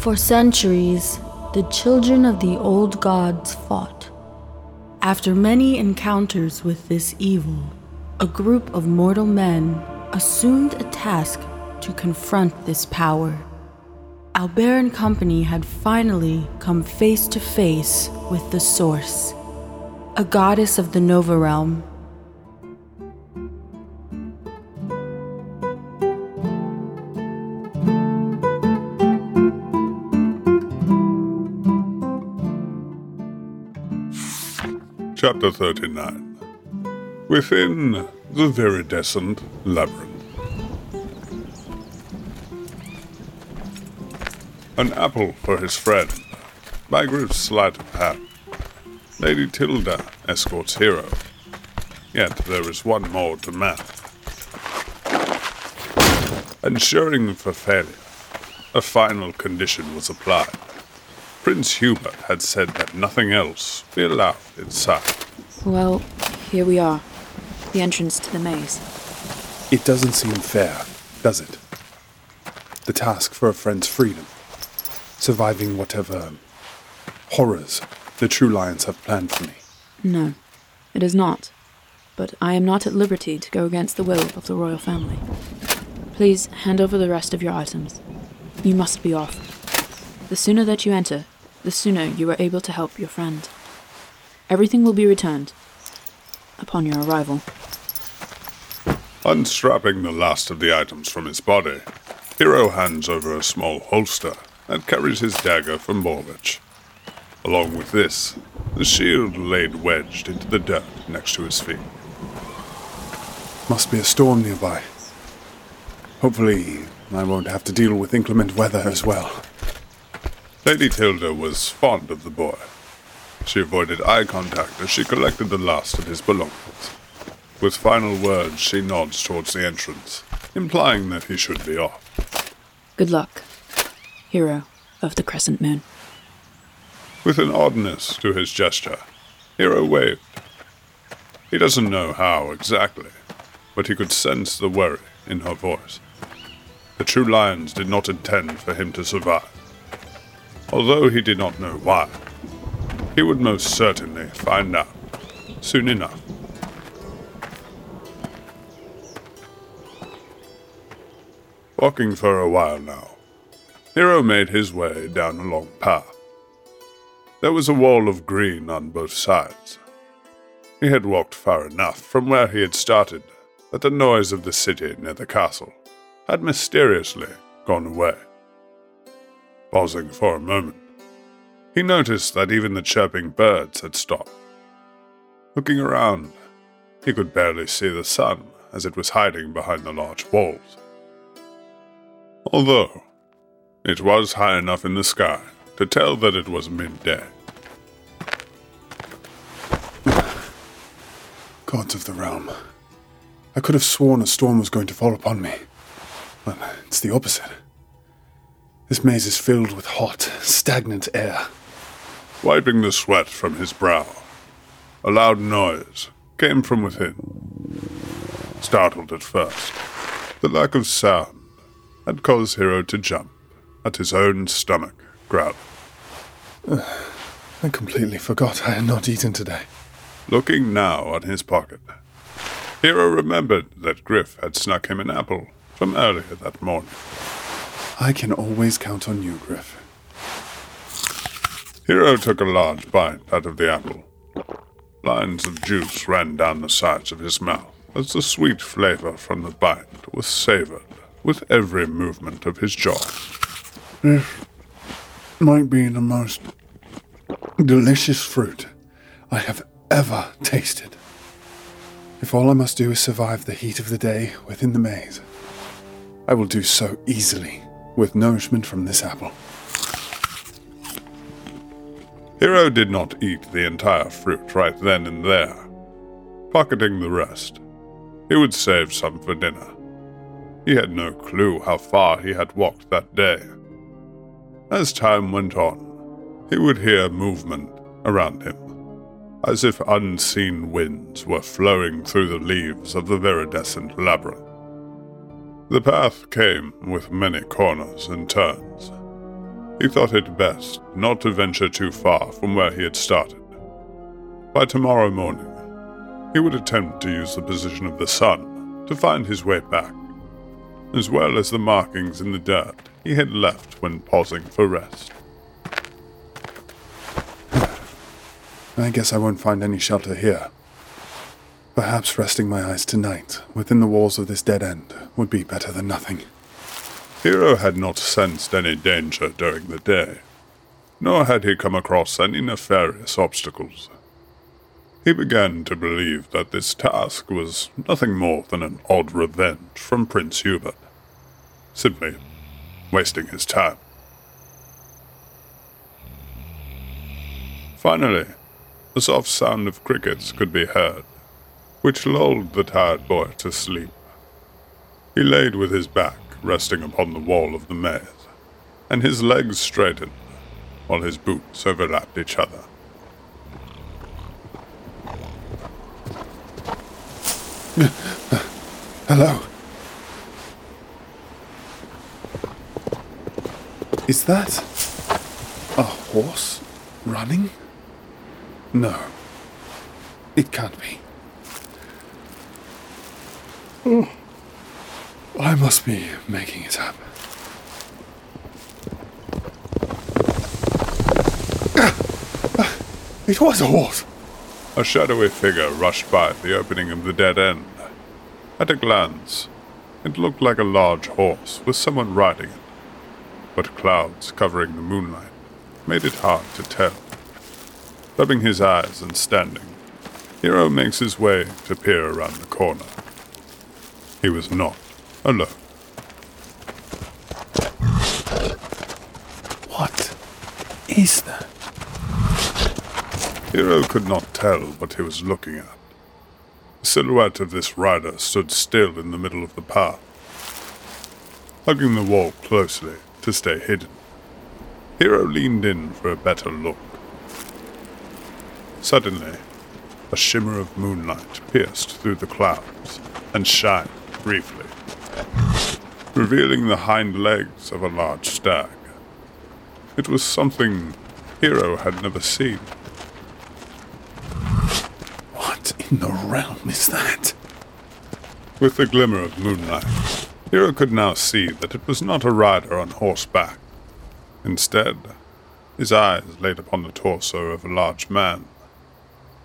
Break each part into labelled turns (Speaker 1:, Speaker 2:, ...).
Speaker 1: For centuries, the children of the old gods fought. After many encounters with this evil, a group of mortal men assumed a task to confront this power. Albert and company had finally come face to face with the source, a goddess of the Nova realm.
Speaker 2: Chapter 39 Within the Viridescent Labyrinth. An apple for his friend. By Griff's sleight of hand. Lady Tilda escorts hero. Yet there is one more to math. Ensuring for failure, a final condition was applied. Prince Hubert had said that nothing else be allowed inside.
Speaker 3: Well, here we are. The entrance to the maze.
Speaker 4: It doesn't seem fair, does it? The task for a friend's freedom. Surviving whatever horrors the True Lions have planned for me.
Speaker 3: No, it is not. But I am not at liberty to go against the will of the royal family. Please hand over the rest of your items. You must be off. The sooner that you enter, the sooner you are able to help your friend. Everything will be returned upon your arrival.
Speaker 2: Unstrapping the last of the items from his body, Hero hands over a small holster and carries his dagger from Morvich. Along with this, the shield laid wedged into the dirt next to his feet.
Speaker 4: Must be a storm nearby. Hopefully, I won't have to deal with inclement weather as well.
Speaker 2: Lady Tilda was fond of the boy. She avoided eye contact as she collected the last of his belongings. With final words, she nods towards the entrance, implying that he should be off.
Speaker 3: Good luck, hero of the Crescent Moon.
Speaker 2: With an oddness to his gesture, Hero waved. He doesn't know how exactly, but he could sense the worry in her voice. The True Lions did not intend for him to survive. Although he did not know why, he would most certainly find out soon enough. Walking for a while now, Hero made his way down a long path. There was a wall of green on both sides. He had walked far enough from where he had started that the noise of the city near the castle had mysteriously gone away. Pausing for a moment, he noticed that even the chirping birds had stopped. Looking around, he could barely see the sun as it was hiding behind the large walls. Although it was high enough in the sky to tell that it was midday.
Speaker 4: Gods of the realm. I could have sworn a storm was going to fall upon me. But it's the opposite. This maze is filled with hot, stagnant air.
Speaker 2: Wiping the sweat from his brow, a loud noise came from within. Startled at first, the lack of sound had caused Hero to jump at his own stomach growling.
Speaker 4: I completely forgot I had not eaten today.
Speaker 2: Looking now at his pocket, Hero remembered that Griff had snuck him an apple from earlier that morning.
Speaker 4: I can always count on you, Griff.
Speaker 2: Hero took a large bite out of the apple. Lines of juice ran down the sides of his mouth as the sweet flavor from the bite was savored with every movement of his jaw.
Speaker 4: This might be the most delicious fruit I have ever tasted. If all I must do is survive the heat of the day within the maze, I will do so easily with nourishment from this apple.
Speaker 2: Hero did not eat the entire fruit right then and there. Pocketing the rest, he would save some for dinner. He had no clue how far he had walked that day. As time went on, he would hear movement around him, as if unseen winds were flowing through the leaves of the viridescent labyrinth. The path came with many corners and turns. He thought it best not to venture too far from where he had started. By tomorrow morning, he would attempt to use the position of the sun to find his way back, as well as the markings in the dirt he had left when pausing for rest.
Speaker 4: I guess I won't find any shelter here. Perhaps resting my eyes tonight within the walls of this dead end would be better than nothing.
Speaker 2: Hero had not sensed any danger during the day, nor had he come across any nefarious obstacles. He began to believe that this task was nothing more than an odd revenge from Prince Hubert, simply wasting his time. Finally, the soft sound of crickets could be heard, which lulled the tired boy to sleep. He laid with his back resting upon the wall of the maze, and his legs straightened while his boots overlapped each other.
Speaker 4: Hello. Is that a horse running? No, it can't be. Oh, I must be making it up. It was a horse.
Speaker 2: A shadowy figure rushed by at the opening of the dead end. At a glance, it looked like a large horse with someone riding it, but clouds covering the moonlight made it hard to tell. Rubbing his eyes and standing, Hero makes his way to peer around the corner. He was not alone.
Speaker 4: What is that?
Speaker 2: Hero could not tell what he was looking at. The silhouette of this rider stood still in the middle of the path, hugging the wall closely to stay hidden. Hero leaned in for a better look. Suddenly, a shimmer of moonlight pierced through the clouds and shined briefly, revealing the hind legs of a large stag. It was something Hero had never seen.
Speaker 4: What in the realm is that?
Speaker 2: With the glimmer of moonlight, Hero could now see that it was not a rider on horseback. Instead, his eyes laid upon the torso of a large man,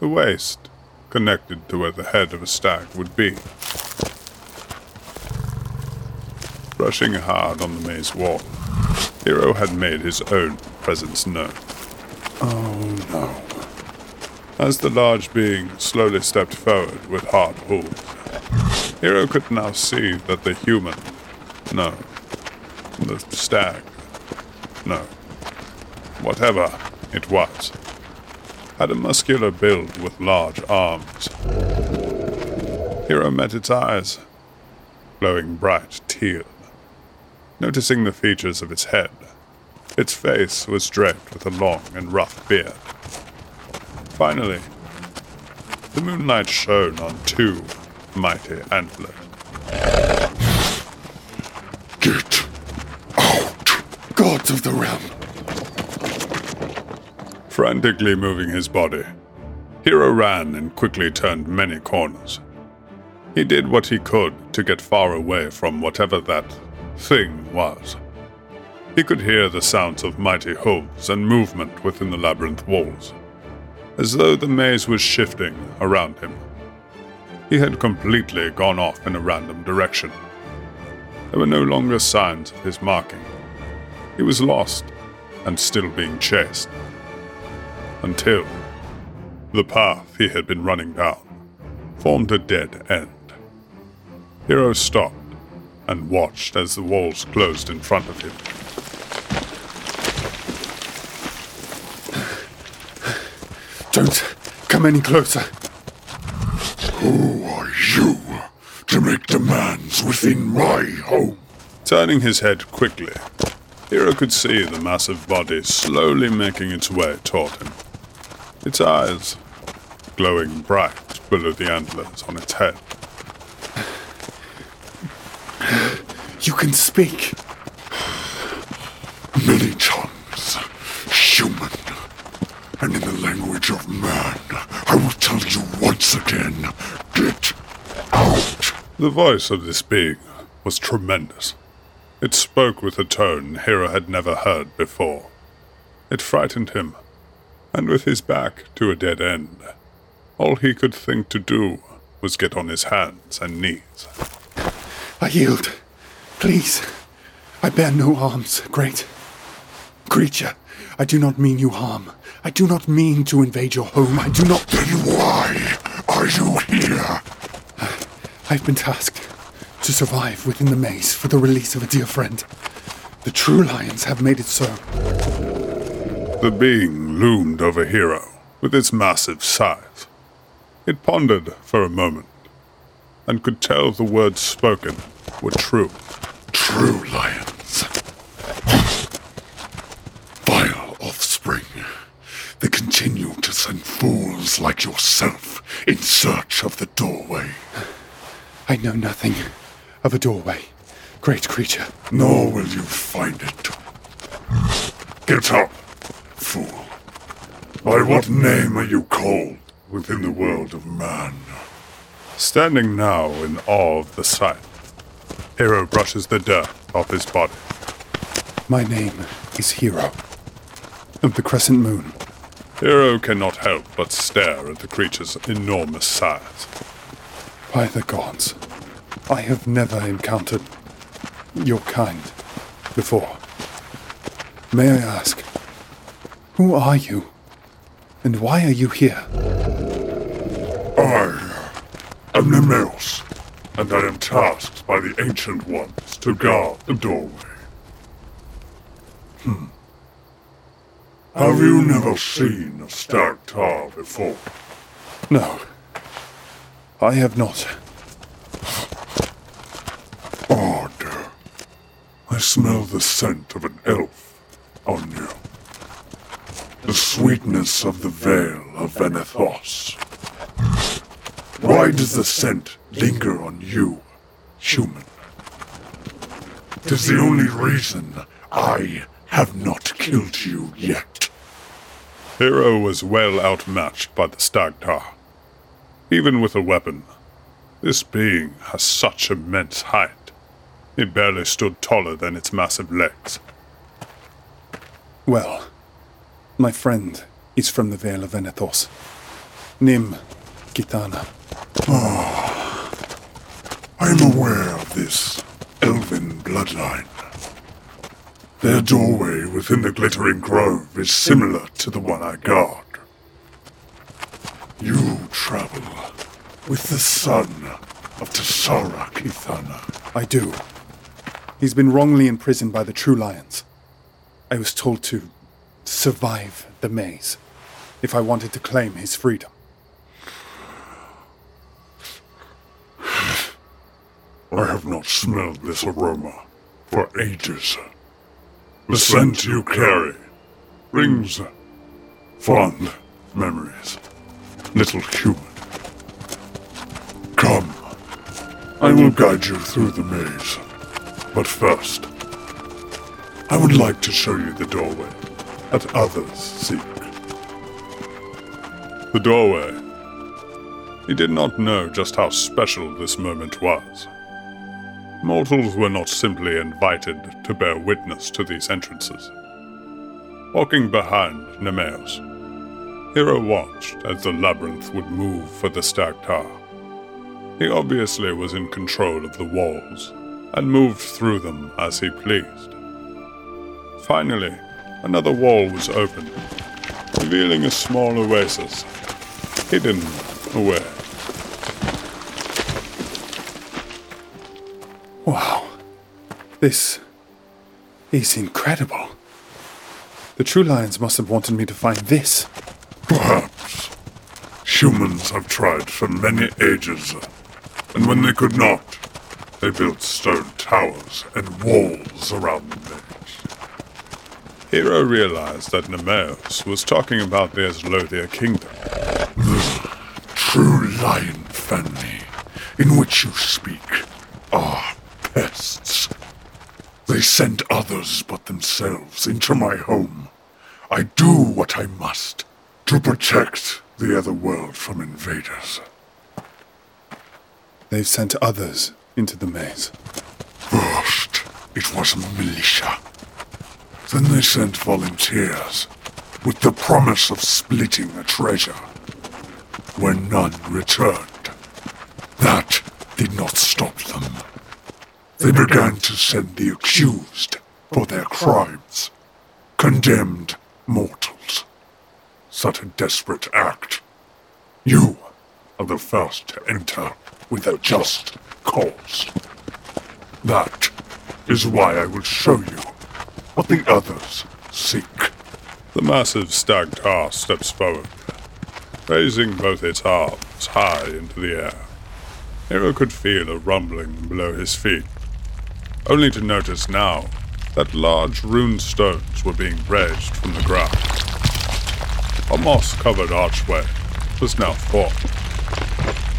Speaker 2: the waist connected to where the head of a stag would be. Brushing hard on the maze wall, Hero had made his own presence known.
Speaker 4: Oh no.
Speaker 2: As the large being slowly stepped forward with hard pulls, Hero could now see that the human, no, the stag, no, whatever it was, had a muscular build with large arms. Hero met its eyes, glowing bright teal. Noticing the features of its head, its face was draped with a long and rough beard. Finally, the moonlight shone on two mighty antlers.
Speaker 4: Get out, gods of the realm.
Speaker 2: Frantically moving his body, Hero ran and quickly turned many corners. He did what he could to get far away from whatever that thing was. He could hear the sounds of mighty hooves and movement within the labyrinth walls, as though the maze was shifting around him. He had completely gone off in a random direction. There were no longer signs of his marking. He was lost and still being chased. Until the path he had been running down formed a dead end. Hero stopped and watched as the walls closed in front of him.
Speaker 4: Don't come any closer.
Speaker 5: Who are you to make demands within my home?
Speaker 2: Turning his head quickly, Hero could see the massive body slowly making its way toward him. Its eyes glowing bright below the antlers on its head.
Speaker 4: You can speak.
Speaker 5: Many tongues, human, and in
Speaker 2: the
Speaker 5: language of man, I will tell you once again get out.
Speaker 2: The voice of this being was tremendous. It spoke with a tone Hero had never heard before. It frightened him, and with his back to a dead end, all he could think to do was get on his hands and knees.
Speaker 4: I yield. Please. I bear no arms, great creature. I do not mean you harm. I do not mean to invade your home. I do not.
Speaker 5: Then why are you here?
Speaker 4: I've been tasked to survive within the maze for the release of a dear friend. The true lions have made it so.
Speaker 2: The being loomed over Hero with its massive size. It pondered for a moment and could tell the words spoken were true.
Speaker 5: True lions. Vile offspring. They continue to send fools like yourself in search of the doorway.
Speaker 4: I know nothing of a doorway, great creature.
Speaker 5: Nor will you find it. Get up, fool. By what name are you called within the world of man?
Speaker 2: Standing now in awe of the sight, Hero brushes the dirt off his body.
Speaker 4: My name is Hero of the Crescent Moon.
Speaker 2: Hero cannot help but stare at the creature's enormous size.
Speaker 4: By the gods, I have never encountered your kind before. May I ask, who are you? And why are you here?
Speaker 5: I am Nemeos, and I am tasked by the Ancient Ones to guard the doorway. Hmm. Have you never seen a Stagtar before?
Speaker 4: No, I have not.
Speaker 5: Odd. I smell the scent of an elf on you. The sweetness of the Vale of Venethos. Why does the scent linger on you, human? It is the only reason I have not killed you yet.
Speaker 2: Hero was well outmatched by the Stagtar. Even with a weapon, this being has such immense height. It barely stood taller than its massive legs.
Speaker 4: Well, my friend is from the Vale of Venethos. Nim Gitana. Ah.
Speaker 5: I am aware of this elven bloodline. Their doorway within the Glittering Grove is similar to the one I guard. You travel with the son of Tassara Kithana.
Speaker 4: I do. He's been wrongly imprisoned by the True Lions. I was told to survive the maze if I wanted to claim his freedom.
Speaker 5: I have not smelled this aroma for ages. The scent you carry brings fond memories, little human. Come, I will guide you through the maze. But first, I would like to show you the doorway that others seek.
Speaker 2: The doorway. He did not know just how special this moment was. Mortals were not simply invited to bear witness to these entrances. Walking behind Nemeos, Hero watched as the labyrinth would move for the Stagtar. He obviously was in control of the walls and moved through them as he pleased. Finally, another wall was opened, revealing a small oasis, hidden away.
Speaker 4: Wow. This is incredible. The True Lions must have wanted me to find this.
Speaker 5: Perhaps. Humans have tried for many ages, and when they could not, they built stone towers and walls around the maze.
Speaker 2: Hero realized that Nemeos was talking about the Aslothia kingdom.
Speaker 5: The true lion family in which you speak are pests. They send others but themselves into my home. I do what I must to protect the other world from invaders.
Speaker 4: they've sent others into the maze.
Speaker 5: First, it was militia. Then they sent volunteers with the promise of splitting the treasure. When none returned, that did not stop them. They began to send the accused for their crimes, condemned mortals. Such a desperate act. You are the first to enter with a just cause. That is why I will show you what the others seek.
Speaker 2: The massive Stagtar steps forward, raising both its arms high into the air. Hero could feel a rumbling below his feet, only to notice now that large rune stones were being raised from the ground. A moss covered archway was now formed.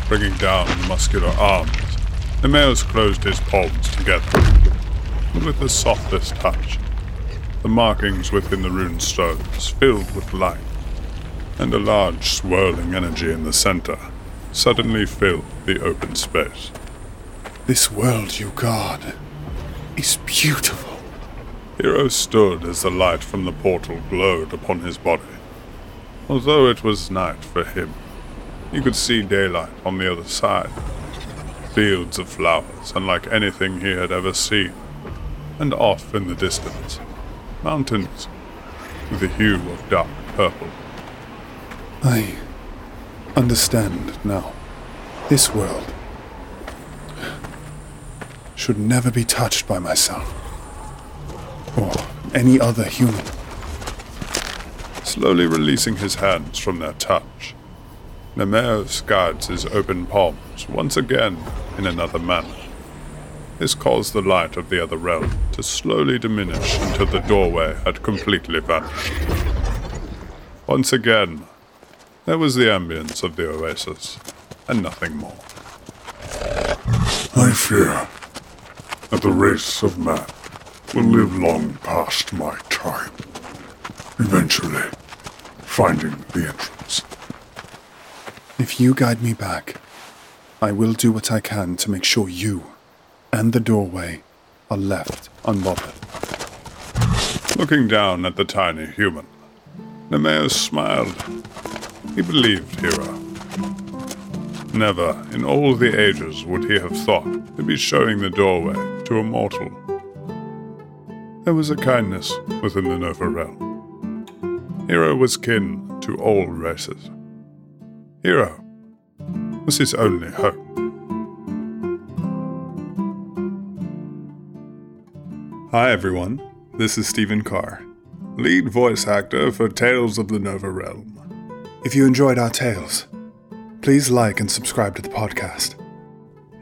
Speaker 2: Bringing down the muscular arms, Nemeus closed his palms together, and with the softest touch, the markings within the rune stones filled with light, and a large swirling energy in the center suddenly filled the open space.
Speaker 4: This world you guard is beautiful.
Speaker 2: Hero stood as the light from the portal glowed upon his body. Although it was night for him, he could see daylight on the other side. Fields of flowers, unlike anything he had ever seen. And off in the distance, mountains with a hue of dark purple.
Speaker 4: I understand now. This world should never be touched by myself or any other human.
Speaker 2: Slowly releasing his hands from their touch, Nemeus guides his open palms once again in another manner. This caused the light of the other realm to slowly diminish until the doorway had completely vanished. Once again, there was the ambience of the oasis, and nothing more.
Speaker 5: I fear that the race of man will live long past my time, eventually finding the entrance.
Speaker 4: If you guide me back, I will do what I can to make sure you and the doorway are left unbothered.
Speaker 2: Looking down at the tiny human, Nemeus smiled. He believed Hero. Never in all the ages would he have thought to be showing the doorway to a mortal. There was a kindness within the Nova realm. Hero was kin to all races. Hero was his only hope. Hi everyone, this is Stephen Carr, lead voice actor for Tales of the Nova Realm.
Speaker 4: If you enjoyed our tales, please like and subscribe to the podcast.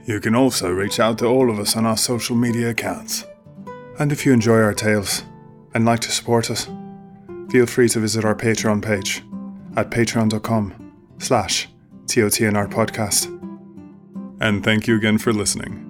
Speaker 6: You can also reach out to all of us on our social media accounts.
Speaker 4: And if you enjoy our tales and like to support us, feel free to visit our Patreon page at patreon.com slash TOTNR podcast.
Speaker 6: And thank you again for listening.